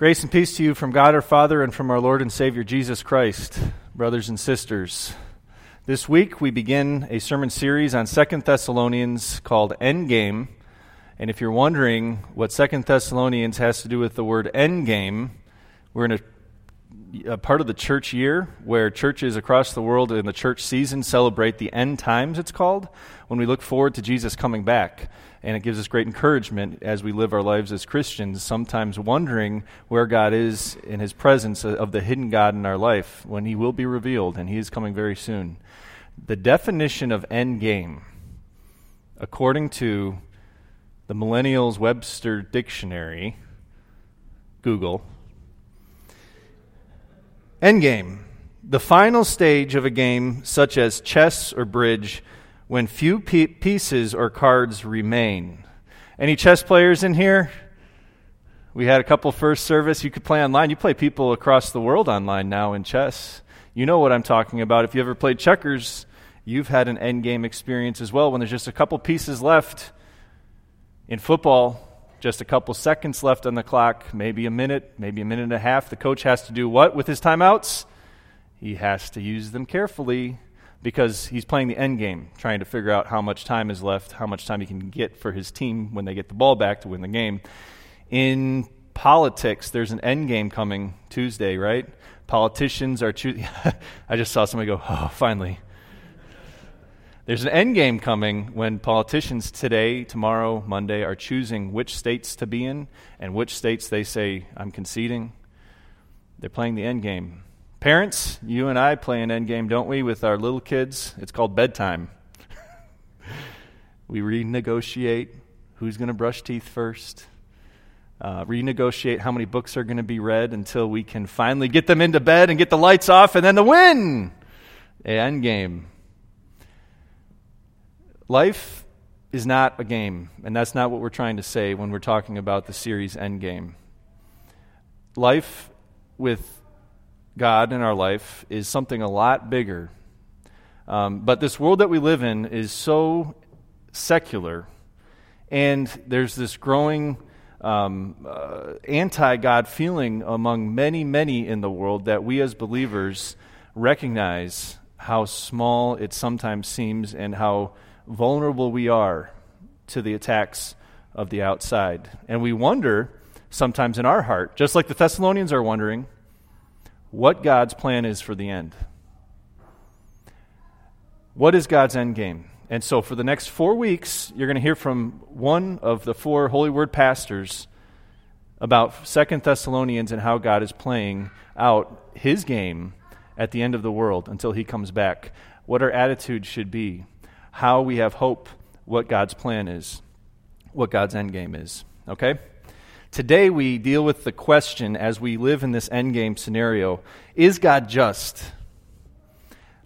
Grace and peace to you from God our Father and from our Lord and Savior Jesus Christ, brothers and sisters. This week we begin a sermon series on Second Thessalonians called Endgame. And if you're wondering what Second Thessalonians has to do with the word endgame, we're going a, a part of the church year where churches across the world in the church season celebrate the end times, it's called, when we look forward to Jesus coming back. And it gives us great encouragement as we live our lives as Christians, sometimes wondering where God is in his presence of the hidden God in our life when he will be revealed, and he is coming very soon. The definition of end game, according to the Merriam-Webster Dictionary, Google, endgame, the final stage of a game such as chess or bridge when few pieces or cards remain. Any chess players in here? We had a couple first service. You could play online. You play people across the world online now in chess. You know what I'm talking about. If you ever played checkers, you've had an end game experience as well when there's just a couple pieces left. In football, just a couple seconds left on the clock, maybe a minute, maybe a minute and a half. The coach has to do what with his timeouts? He has to use them carefully because he's playing the end game, trying to figure out how much time is left, how much time he can get for his team when they get the ball back to win the game. In politics, there's an end game coming Tuesday, right? Politicians are choosing. I just saw somebody go, oh, finally. There's an end game coming when politicians today, tomorrow, Monday are choosing which states to be in and which states they say, I'm conceding. They're playing the end game. Parents, you and I play an end game, don't we, with our little kids? It's called bedtime. we renegotiate who's going to brush teeth first, uh, renegotiate how many books are going to be read until we can finally get them into bed and get the lights off and then the win. End game. Life is not a game, and that's not what we're trying to say when we're talking about the series Endgame. Life with God in our life is something a lot bigger. Um, but this world that we live in is so secular, and there's this growing um, uh, anti God feeling among many, many in the world that we as believers recognize how small it sometimes seems and how vulnerable we are to the attacks of the outside. And we wonder sometimes in our heart, just like the Thessalonians are wondering, what God's plan is for the end. What is God's end game? And so, for the next four weeks, you're going to hear from one of the four Holy Word pastors about Second Thessalonians and how God is playing out his game at the end of the world until he comes back. What our attitude should be, how we have hope, what God's plan is, what God's end game is. Okay? Today, we deal with the question as we live in this end game scenario is God just?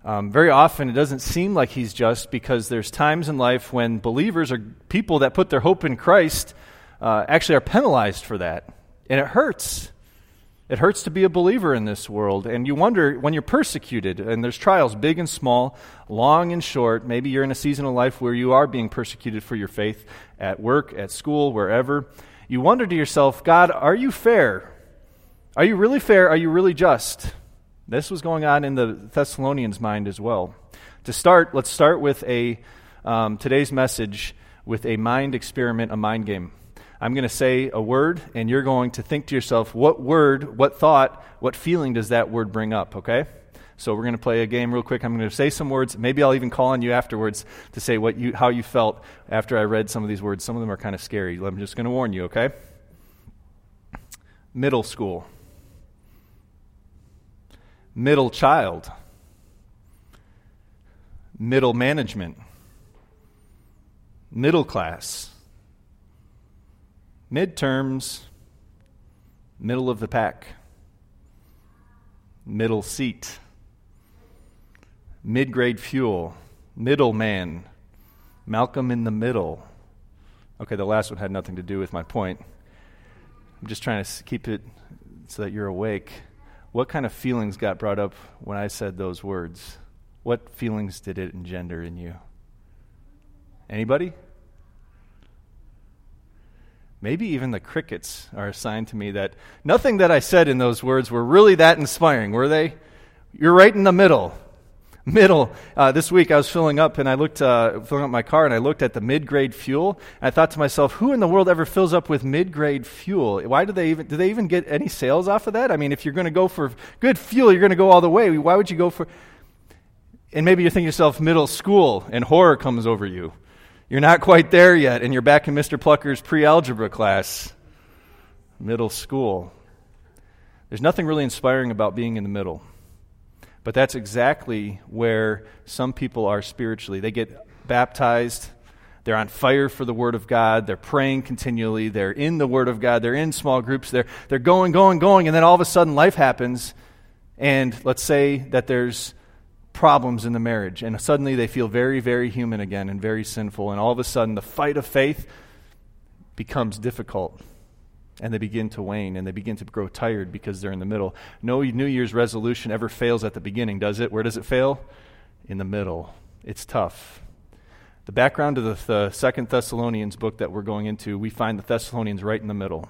Um, very often, it doesn't seem like He's just because there's times in life when believers or people that put their hope in Christ uh, actually are penalized for that. And it hurts. It hurts to be a believer in this world. And you wonder when you're persecuted, and there's trials, big and small, long and short. Maybe you're in a season of life where you are being persecuted for your faith at work, at school, wherever you wonder to yourself, God, are you fair? Are you really fair? Are you really just? This was going on in the Thessalonians' mind as well. To start, let's start with a um, today's message with a mind experiment, a mind game. I'm going to say a word, and you're going to think to yourself, what word, what thought, what feeling does that word bring up, okay? So we're going to play a game real quick. I'm going to say some words. Maybe I'll even call on you afterwards to say what you, how you felt after I read some of these words. Some of them are kind of scary. I'm just going to warn you, okay? Middle school. Middle child. Middle management. Middle class. Midterms. Middle of the pack. Middle seat mid grade fuel, middleman, Malcolm in the middle. Okay, the last one had nothing to do with my point. I'm just trying to keep it so that you're awake. What kind of feelings got brought up when I said those words? What feelings did it engender in you? Anybody? Maybe even the crickets are assigned to me that nothing that I said in those words were really that inspiring, were they? You're right in the middle. Middle. Uh, this week I was filling up and I looked, uh, filling up my car and I looked at the mid grade fuel. And I thought to myself, who in the world ever fills up with mid grade fuel? Why do they even, do they even get any sales off of that? I mean, if you're going to go for good fuel, you're going to go all the way. Why would you go for, and maybe you're thinking yourself, middle school, and horror comes over you. You're not quite there yet, and you're back in Mr. Plucker's pre algebra class. Middle school. There's nothing really inspiring about being in the middle. But that's exactly where some people are spiritually. They get baptized, they're on fire for the Word of God, they're praying continually, they're in the Word of God, they're in small groups, they're, they're going, going, going, and then all of a sudden life happens, and let's say that there's problems in the marriage. And suddenly they feel very, very human again and very sinful. And all of a sudden, the fight of faith becomes difficult. And they begin to wane and they begin to grow tired because they're in the middle. No New Year's resolution ever fails at the beginning, does it? Where does it fail? In the middle. It's tough. The background of the, Second Thessalonians book that we're going into, we find the Thessalonians right in the middle.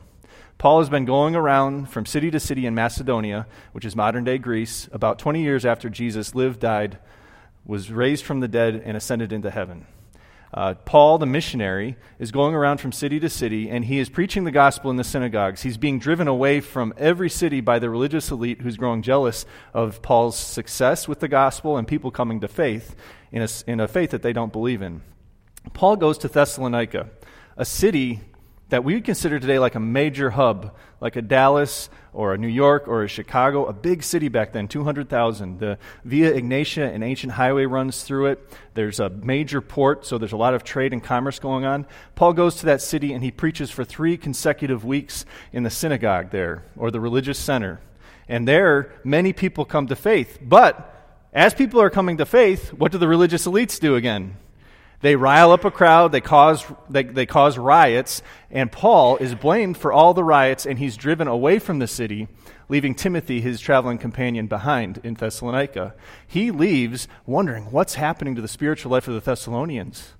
Paul has been going around from city to city in Macedonia, which is modern day Greece, about 20 years after Jesus lived, died, was raised from the dead, and ascended into heaven. Uh, Paul, the missionary, is going around from city to city, and he is preaching the gospel in the synagogues. He's being driven away from every city by the religious elite who's growing jealous of Paul's success with the gospel and people coming to faith in a, in a faith that they don't believe in. Paul goes to Thessalonica, a city that we would consider today like a major hub, like a Dallas or a New York or a Chicago, a big city back then, 200,000. The Via Egnatia, an ancient highway, runs through it. There's a major port, so there's a lot of trade and commerce going on. Paul goes to that city and he preaches for three consecutive weeks in the synagogue there, or the religious center. And there, many people come to faith. But as people are coming to faith, what do the religious elites do again? They rile up a crowd, they cause, they, they cause riots, and Paul is blamed for all the riots, and he's driven away from the city, leaving Timothy, his traveling companion, behind in Thessalonica. He leaves wondering what's happening to the spiritual life of the Thessalonians.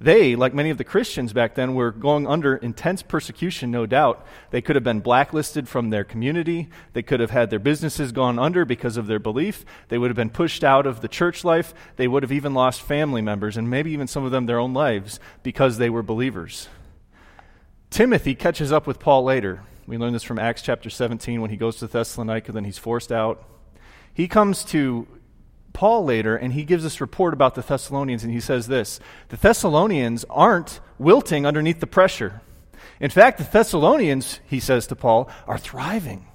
They, like many of the Christians back then, were going under intense persecution, no doubt. They could have been blacklisted from their community. They could have had their businesses gone under because of their belief. They would have been pushed out of the church life. They would have even lost family members, and maybe even some of them their own lives, because they were believers. Timothy catches up with Paul later. We learn this from Acts chapter 17 when he goes to Thessalonica, then he's forced out. He comes to Paul later, and he gives this report about the Thessalonians, and he says this The Thessalonians aren't wilting underneath the pressure. In fact, the Thessalonians, he says to Paul, are thriving.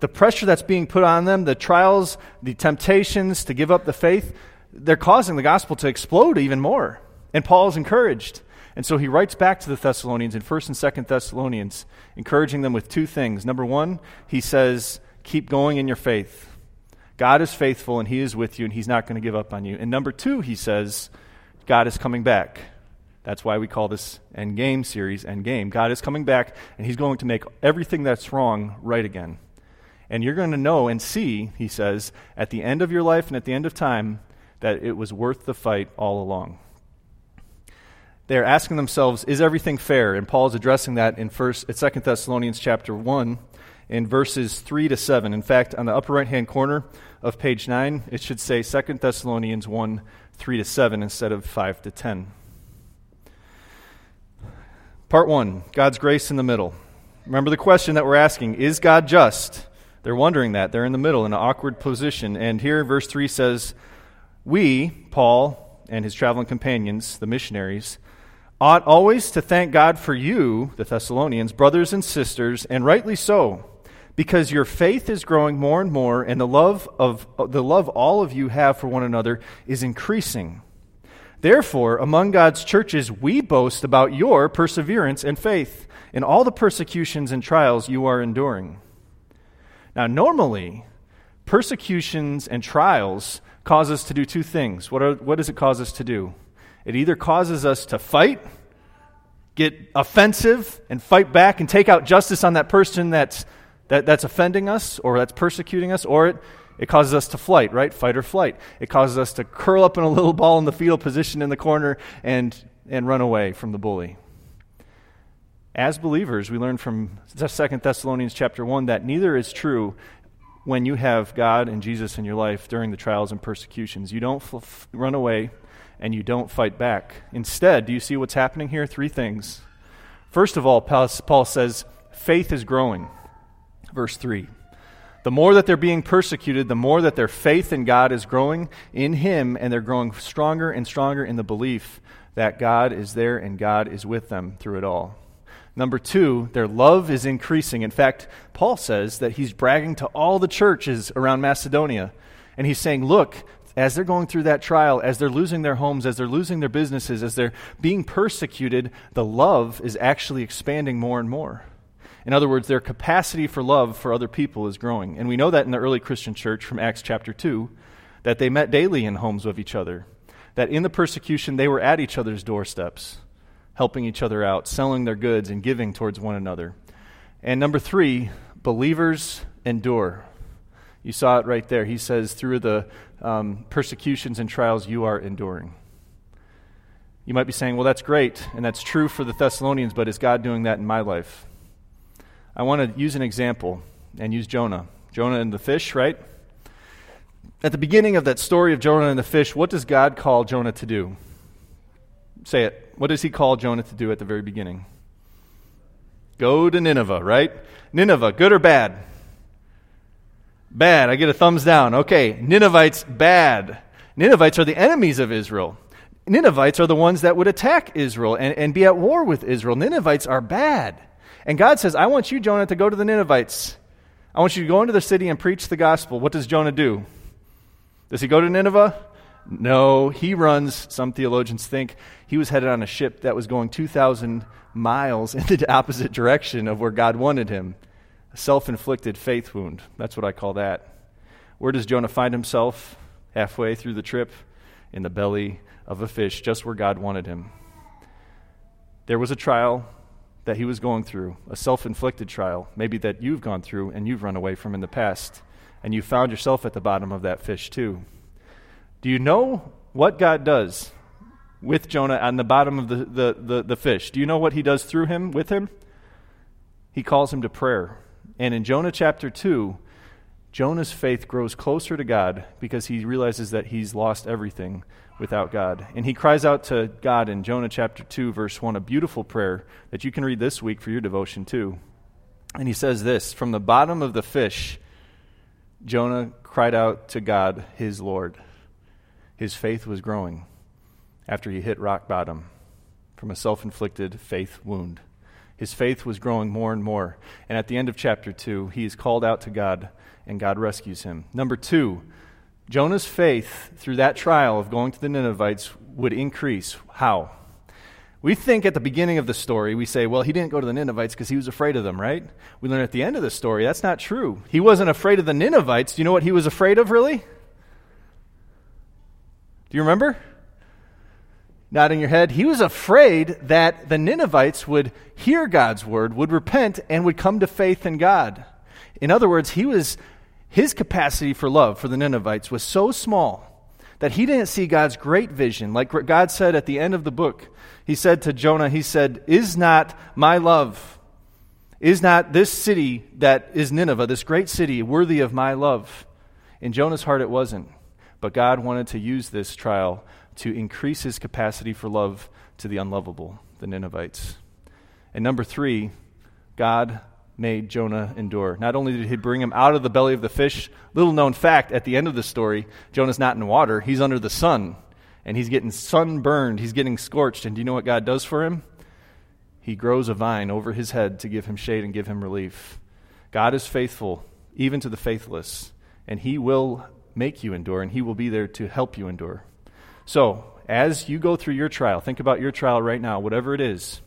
The pressure that's being put on them, the trials, the temptations to give up the faith, they're causing the gospel to explode even more. And Paul is encouraged. And so he writes back to the Thessalonians in 1st and 2nd Thessalonians, encouraging them with two things. Number one, he says, keep going in your faith. God is faithful and He is with you and He's not going to give up on you. And number two, he says, God is coming back. That's why we call this End Game series End Game. God is coming back and He's going to make everything that's wrong right again. And you're going to know and see, he says, at the end of your life and at the end of time, that it was worth the fight all along. They're asking themselves, is everything fair? And Paul's addressing that in first 2 Thessalonians chapter 1 in verses 3 to 7. In fact, on the upper right hand corner of page 9, it should say 2 Thessalonians 1 3 to 7 instead of 5 to 10. Part 1 God's grace in the middle. Remember the question that we're asking Is God just? They're wondering that. They're in the middle, in an awkward position. And here, verse 3 says, We, Paul and his traveling companions, the missionaries, ought always to thank God for you, the Thessalonians, brothers and sisters, and rightly so because your faith is growing more and more and the love of the love all of you have for one another is increasing. Therefore among god's churches we boast about your perseverance and faith in all the persecutions and trials you are enduring. Now normally persecutions and trials cause us to do two things. What, are, what does it cause us to do? It either causes us to fight get offensive and fight back and take out justice on that person that's that, that's offending us or that's persecuting us, or it, it causes us to flight, right? Fight or flight. It causes us to curl up in a little ball in the fetal position in the corner and, and run away from the bully. As believers, we learn from 2 Thessalonians chapter 1 that neither is true when you have God and Jesus in your life during the trials and persecutions. You don't run away and you don't fight back. Instead, do you see what's happening here? Three things. First of all, Paul says, faith is growing. Verse 3. The more that they're being persecuted, the more that their faith in God is growing in Him, and they're growing stronger and stronger in the belief that God is there and God is with them through it all. Number two, their love is increasing. In fact, Paul says that he's bragging to all the churches around Macedonia. And he's saying, look, as they're going through that trial, as they're losing their homes, as they're losing their businesses, as they're being persecuted, the love is actually expanding more and more. In other words, their capacity for love for other people is growing. And we know that in the early Christian church from Acts chapter 2, that they met daily in homes of each other, that in the persecution they were at each other's doorsteps, helping each other out, selling their goods, and giving towards one another. And number three, believers endure. You saw it right there. He says, through the um, persecutions and trials you are enduring. You might be saying, well, that's great, and that's true for the Thessalonians, but is God doing that in my life? I want to use an example and use Jonah. Jonah and the fish, right? At the beginning of that story of Jonah and the fish, what does God call Jonah to do? Say it. What does he call Jonah to do at the very beginning? Go to Nineveh, right? Nineveh, good or bad? Bad. I get a thumbs down. Okay. Ninevites, bad. Ninevites are the enemies of Israel. Ninevites are the ones that would attack Israel and, and be at war with Israel. Ninevites are bad. And God says, I want you, Jonah, to go to the Ninevites. I want you to go into the city and preach the gospel. What does Jonah do? Does he go to Nineveh? No, he runs, some theologians think, he was headed on a ship that was going 2,000 miles in the opposite direction of where God wanted him. A self inflicted faith wound. That's what I call that. Where does Jonah find himself halfway through the trip? In the belly of a fish, just where God wanted him. There was a trial that he was going through, a self inflicted trial, maybe that you've gone through and you've run away from in the past, and you found yourself at the bottom of that fish too. Do you know what God does with Jonah on the bottom of the, the, the, the fish? Do you know what he does through him, with him? He calls him to prayer. And in Jonah chapter 2, Jonah's faith grows closer to God because he realizes that he's lost everything without God. And he cries out to God in Jonah chapter 2, verse 1, a beautiful prayer that you can read this week for your devotion too. And he says this From the bottom of the fish, Jonah cried out to God, his Lord. His faith was growing after he hit rock bottom from a self inflicted faith wound. His faith was growing more and more. And at the end of chapter 2, he is called out to God, and God rescues him. Number two, Jonah's faith through that trial of going to the Ninevites would increase. How? We think at the beginning of the story, we say, well, he didn't go to the Ninevites because he was afraid of them, right? We learn at the end of the story, that's not true. He wasn't afraid of the Ninevites. Do you know what he was afraid of, really? Do you remember? Nodding your head. He was afraid that the Ninevites would hear God's word, would repent, and would come to faith in God. In other words, he was his capacity for love for the Ninevites was so small that he didn't see God's great vision. Like God said at the end of the book, he said to Jonah, he said, "Is not my love is not this city that is Nineveh, this great city, worthy of my love?" In Jonah's heart it wasn't. But God wanted to use this trial to increase his capacity for love to the unlovable, the Ninevites. And number three, God made Jonah endure. Not only did he bring him out of the belly of the fish, little known fact at the end of the story, Jonah's not in water, he's under the sun. And he's getting sunburned, he's getting scorched. And do you know what God does for him? He grows a vine over his head to give him shade and give him relief. God is faithful, even to the faithless, and he will make you endure, and he will be there to help you endure. So, as you go through your trial, think about your trial right now, whatever it is.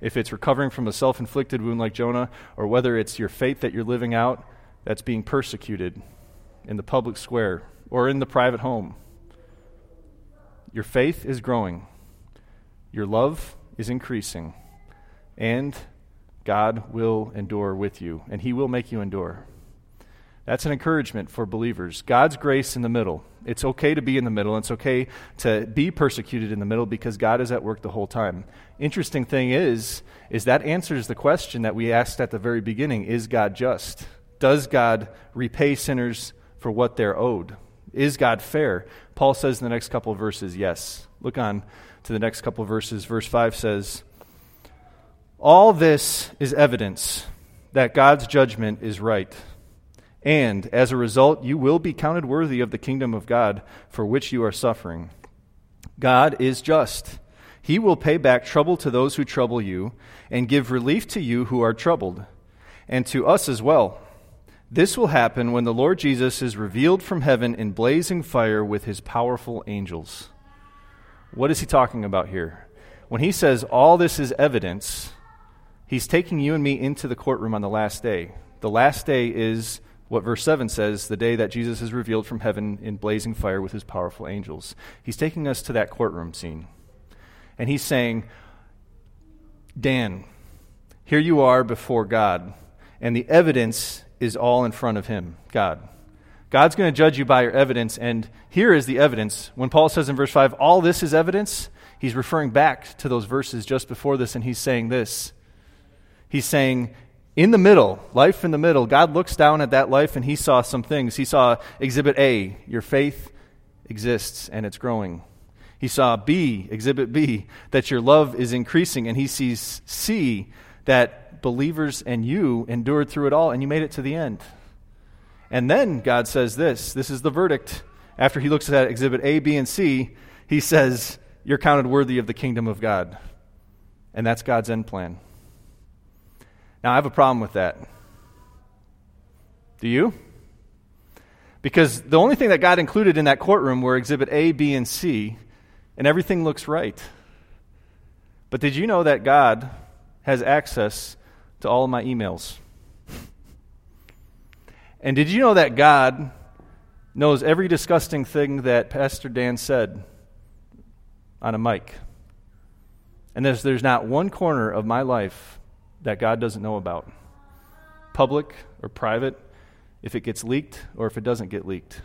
If it's recovering from a self inflicted wound like Jonah, or whether it's your faith that you're living out that's being persecuted in the public square or in the private home, your faith is growing, your love is increasing, and God will endure with you, and He will make you endure. That's an encouragement for believers. God's grace in the middle. It's okay to be in the middle. It's okay to be persecuted in the middle because God is at work the whole time. Interesting thing is, is that answers the question that we asked at the very beginning: Is God just? Does God repay sinners for what they're owed? Is God fair? Paul says in the next couple verses, yes. Look on to the next couple verses. Verse 5 says, All this is evidence that God's judgment is right and as a result, you will be counted worthy of the kingdom of God for which you are suffering. God is just. He will pay back trouble to those who trouble you and give relief to you who are troubled, and to us as well. This will happen when the Lord Jesus is revealed from heaven in blazing fire with his powerful angels. What is he talking about here? When he says all this is evidence, he's taking you and me into the courtroom on the last day. The last day is what verse 7 says the day that Jesus is revealed from heaven in blazing fire with his powerful angels. He's taking us to that courtroom scene. And he's saying, Dan, here you are before God, and the evidence is all in front of him, God. God's going to judge you by your evidence, and here is the evidence. When Paul says in verse 5, all this is evidence, he's referring back to those verses just before this, and he's saying this. He's saying, in the middle, life in the middle, God looks down at that life and he saw some things. He saw exhibit A, your faith exists and it's growing. He saw B, exhibit B, that your love is increasing. And he sees C, that believers and you endured through it all and you made it to the end. And then God says this this is the verdict. After he looks at exhibit A, B, and C, he says, You're counted worthy of the kingdom of God. And that's God's end plan. Now, I have a problem with that. Do you? Because the only thing that God included in that courtroom were exhibit A, B, and C, and everything looks right. But did you know that God has access to all of my emails? And did you know that God knows every disgusting thing that Pastor Dan said on a mic? And there's, there's not one corner of my life that God doesn't know about, public or private, if it gets leaked or if it doesn't get leaked.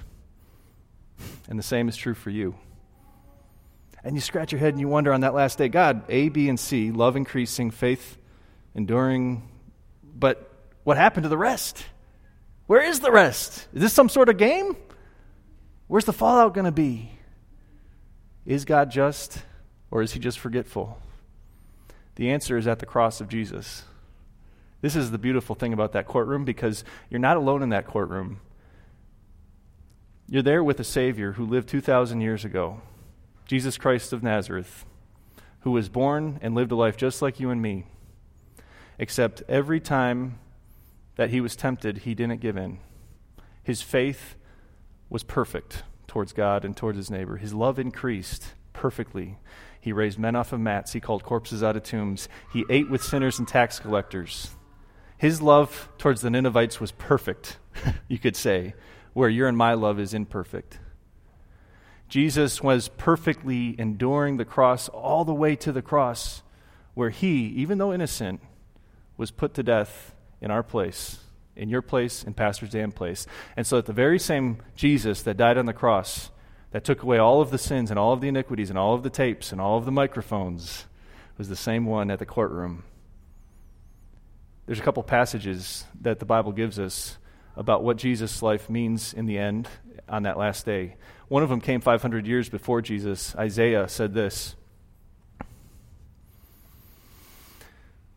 And the same is true for you. And you scratch your head and you wonder on that last day God, A, B, and C, love increasing, faith enduring. But what happened to the rest? Where is the rest? Is this some sort of game? Where's the fallout going to be? Is God just or is he just forgetful? The answer is at the cross of Jesus. This is the beautiful thing about that courtroom because you're not alone in that courtroom. You're there with a Savior who lived 2,000 years ago, Jesus Christ of Nazareth, who was born and lived a life just like you and me, except every time that he was tempted, he didn't give in. His faith was perfect towards God and towards his neighbor. His love increased perfectly. He raised men off of mats. He called corpses out of tombs. He ate with sinners and tax collectors. His love towards the Ninevites was perfect, you could say, where your and my love is imperfect. Jesus was perfectly enduring the cross all the way to the cross, where he, even though innocent, was put to death in our place, in your place, in Pastor Dan's place. And so, at the very same Jesus that died on the cross, that took away all of the sins and all of the iniquities and all of the tapes and all of the microphones, was the same one at the courtroom there's a couple passages that the Bible gives us about what Jesus' life means in the end on that last day. One of them came 500 years before Jesus. Isaiah said this.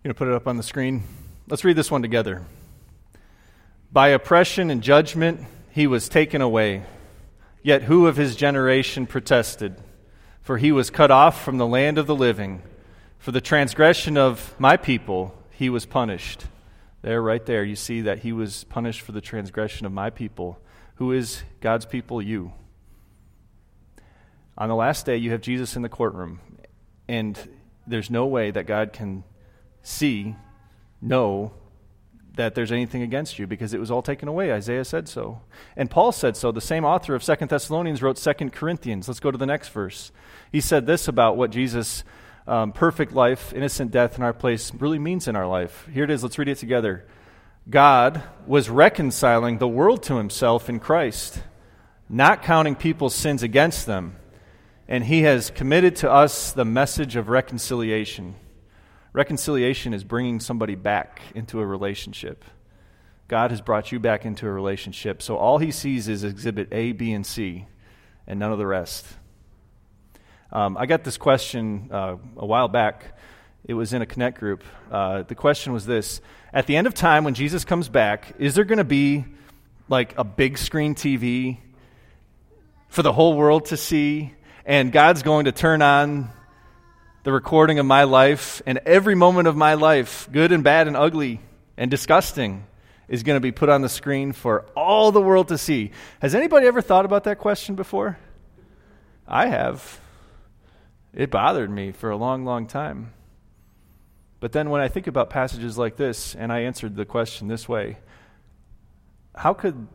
You know, put it up on the screen? Let's read this one together. By oppression and judgment he was taken away. Yet who of his generation protested? For he was cut off from the land of the living. For the transgression of my people he was punished. There, right there, you see that he was punished for the transgression of my people. Who is God's people? You. On the last day, you have Jesus in the courtroom, and there's no way that God can see, know that there's anything against you because it was all taken away. Isaiah said so. And Paul said so. The same author of Second Thessalonians wrote Second Corinthians. Let's go to the next verse. He said this about what Jesus um, perfect life, innocent death in our place really means in our life. Here it is. Let's read it together. God was reconciling the world to himself in Christ, not counting people's sins against them. And he has committed to us the message of reconciliation. Reconciliation is bringing somebody back into a relationship. God has brought you back into a relationship. So all he sees is exhibit A, B, and C, and none of the rest. Um, I got this question uh, a while back. It was in a Connect group. Uh, the question was this At the end of time, when Jesus comes back, is there going to be like a big screen TV for the whole world to see? And God's going to turn on the recording of my life, and every moment of my life, good and bad and ugly and disgusting, is going to be put on the screen for all the world to see. Has anybody ever thought about that question before? I have. It bothered me for a long, long time. But then when I think about passages like this, and I answered the question this way how could,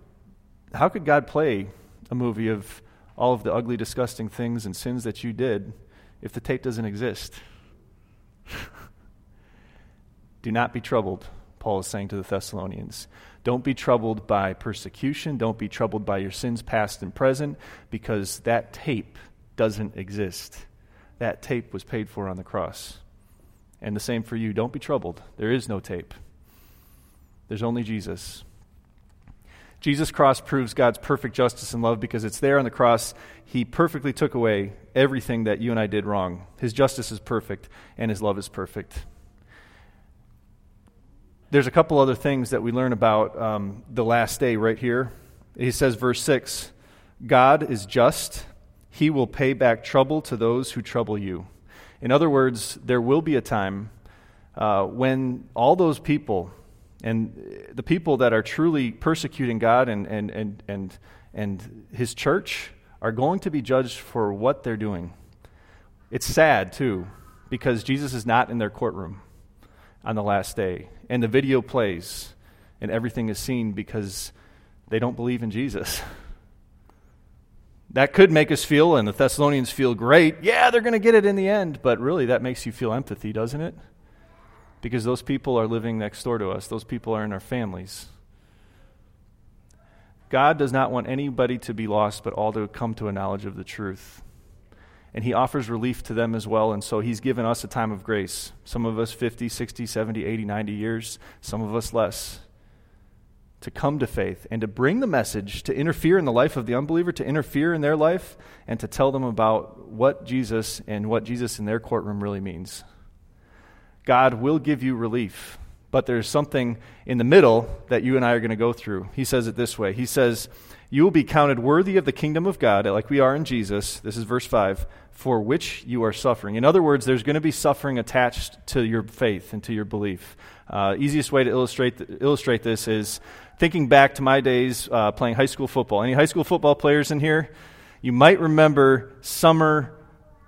how could God play a movie of all of the ugly, disgusting things and sins that you did if the tape doesn't exist? Do not be troubled, Paul is saying to the Thessalonians. Don't be troubled by persecution. Don't be troubled by your sins, past and present, because that tape doesn't exist. That tape was paid for on the cross. And the same for you. Don't be troubled. There is no tape, there's only Jesus. Jesus' cross proves God's perfect justice and love because it's there on the cross. He perfectly took away everything that you and I did wrong. His justice is perfect, and His love is perfect. There's a couple other things that we learn about um, the last day right here. He says, verse 6 God is just, He will pay back trouble to those who trouble you. In other words, there will be a time uh, when all those people and the people that are truly persecuting God and, and, and, and, and His church are going to be judged for what they're doing. It's sad, too, because Jesus is not in their courtroom on the last day. And the video plays, and everything is seen because they don't believe in Jesus. That could make us feel, and the Thessalonians feel great. Yeah, they're going to get it in the end. But really, that makes you feel empathy, doesn't it? Because those people are living next door to us, those people are in our families. God does not want anybody to be lost, but all to come to a knowledge of the truth. And He offers relief to them as well. And so He's given us a time of grace. Some of us 50, 60, 70, 80, 90 years, some of us less to come to faith and to bring the message, to interfere in the life of the unbeliever, to interfere in their life, and to tell them about what Jesus and what Jesus in their courtroom really means. God will give you relief, but there's something in the middle that you and I are going to go through. He says it this way He says, You will be counted worthy of the kingdom of God, like we are in Jesus. This is verse 5 for which you are suffering. In other words, there's going to be suffering attached to your faith and to your belief. Uh, easiest way to illustrate, illustrate this is thinking back to my days uh, playing high school football. Any high school football players in here? You might remember summer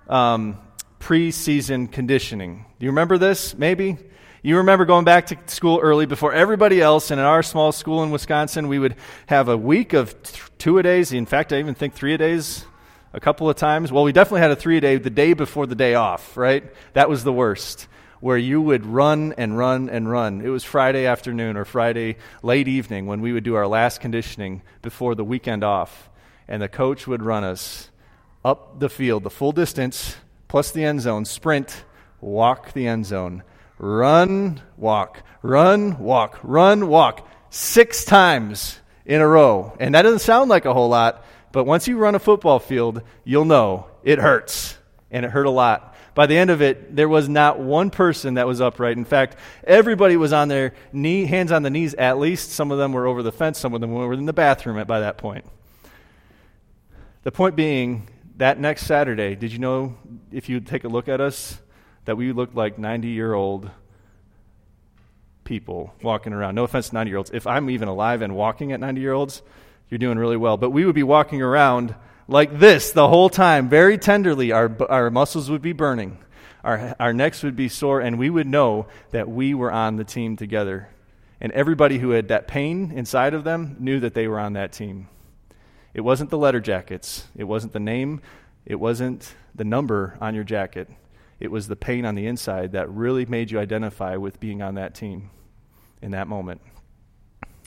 um, preseason conditioning. Do you remember this? Maybe? You remember going back to school early before everybody else, and in our small school in Wisconsin, we would have a week of two a days. In fact, I even think three a days a couple of times. Well, we definitely had a three a day the day before the day off, right? That was the worst, where you would run and run and run. It was Friday afternoon or Friday late evening when we would do our last conditioning before the weekend off, and the coach would run us up the field, the full distance, plus the end zone, sprint, walk the end zone, run, walk, run, walk, run, walk, six times in a row. And that doesn't sound like a whole lot, but once you run a football field, you'll know it hurts, and it hurt a lot. By the end of it, there was not one person that was upright. In fact, everybody was on their knee, hands on the knees at least. Some of them were over the fence, some of them were in the bathroom at, by that point. The point being, that next Saturday, did you know, if you take a look at us, that we looked like 90 year old people walking around? No offense to 90 year olds. If I'm even alive and walking at 90 year olds, you're doing really well. But we would be walking around like this the whole time, very tenderly. Our, our muscles would be burning, our, our necks would be sore, and we would know that we were on the team together. And everybody who had that pain inside of them knew that they were on that team. It wasn't the letter jackets, it wasn't the name, it wasn't the number on your jacket. It was the pain on the inside that really made you identify with being on that team in that moment.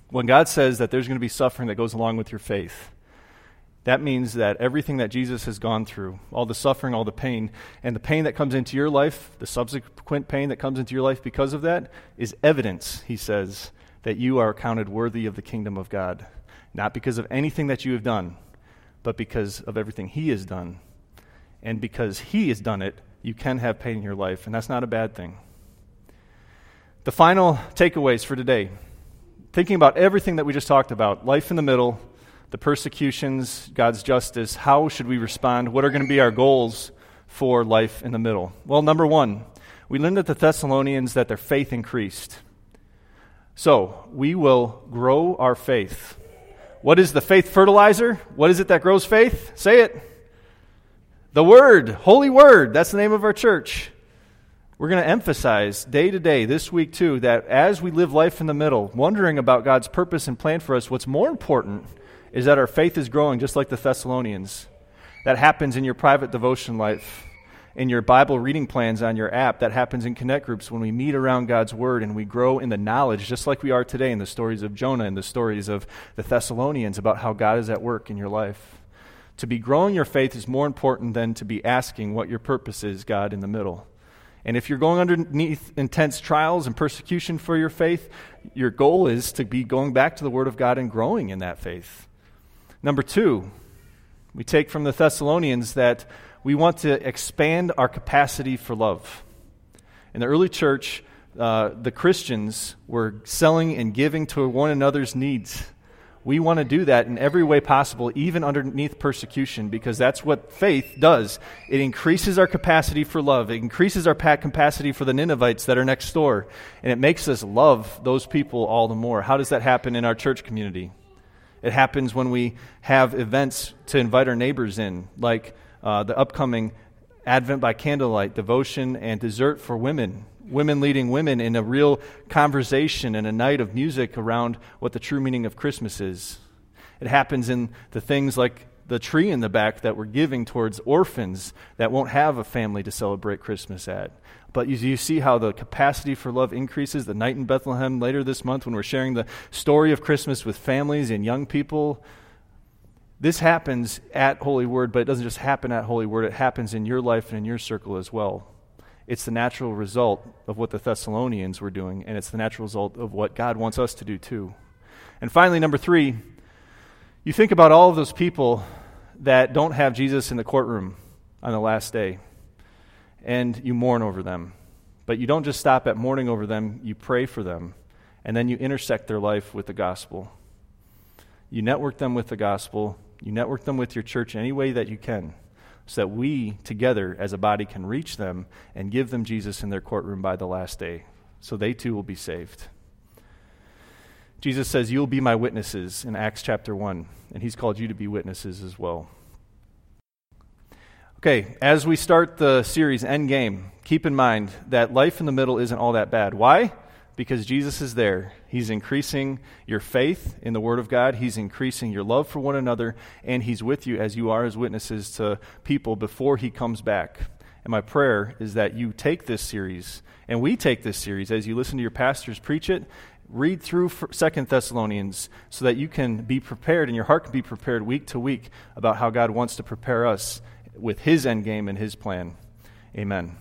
When God says that there's going to be suffering that goes along with your faith, that means that everything that Jesus has gone through, all the suffering, all the pain, and the pain that comes into your life, the subsequent pain that comes into your life because of that, is evidence, he says, that you are counted worthy of the kingdom of God. Not because of anything that you have done, but because of everything he has done. And because he has done it, you can have pain in your life, and that's not a bad thing. The final takeaways for today thinking about everything that we just talked about life in the middle the persecutions, God's justice, how should we respond? What are going to be our goals for life in the middle? Well, number one, we learned at the Thessalonians that their faith increased. So, we will grow our faith. What is the faith fertilizer? What is it that grows faith? Say it. The Word, Holy Word. That's the name of our church. We're going to emphasize day to day, this week too, that as we live life in the middle, wondering about God's purpose and plan for us, what's more important is that our faith is growing just like the Thessalonians. That happens in your private devotion life, in your Bible reading plans on your app. That happens in connect groups when we meet around God's Word and we grow in the knowledge, just like we are today in the stories of Jonah and the stories of the Thessalonians about how God is at work in your life. To be growing your faith is more important than to be asking what your purpose is, God, in the middle. And if you're going underneath intense trials and persecution for your faith, your goal is to be going back to the Word of God and growing in that faith. Number two, we take from the Thessalonians that we want to expand our capacity for love. In the early church, uh, the Christians were selling and giving to one another's needs. We want to do that in every way possible, even underneath persecution, because that's what faith does. It increases our capacity for love. It increases our capacity for the Ninevites that are next door, and it makes us love those people all the more. How does that happen in our church community? It happens when we have events to invite our neighbors in, like uh, the upcoming Advent by Candlelight, devotion, and dessert for women. Women leading women in a real conversation and a night of music around what the true meaning of Christmas is. It happens in the things like the tree in the back that we're giving towards orphans that won't have a family to celebrate Christmas at. But you, you, see how the capacity for love increases. The night in Bethlehem later this month, when we're sharing the story of Christmas with families and young people. This happens at Holy Word, but it doesn't just happen at Holy Word, it happens in your life and in your circle as well. It's the natural result of what the Thessalonians were doing, and it's the natural result of what God wants us to do too. And finally, number three, you think about all of those people that don't have Jesus in the courtroom on the last day and you mourn over them. But you don't just stop at mourning over them, you pray for them, and then you intersect their life with the gospel. You network them with the gospel, you network them with your church in any way that you can, so that we together as a body can reach them and give them Jesus in their courtroom by the last day, so they too will be saved. Jesus says, You'll be my witnesses in Acts chapter 1, and he's called you to be witnesses as well. Okay, as we start the series Endgame, keep in mind that life in the middle isn't all that bad. Why? Because Jesus is there. He's increasing your faith in the Word of God, He's increasing your love for one another, and He's with you as you are as witnesses to people before He comes back. And my prayer is that you take this series, and we take this series as you listen to your pastors preach it, read through Second Thessalonians so that you can be prepared and your heart can be prepared week to week about how God wants to prepare us with his end game and his plan. Amen.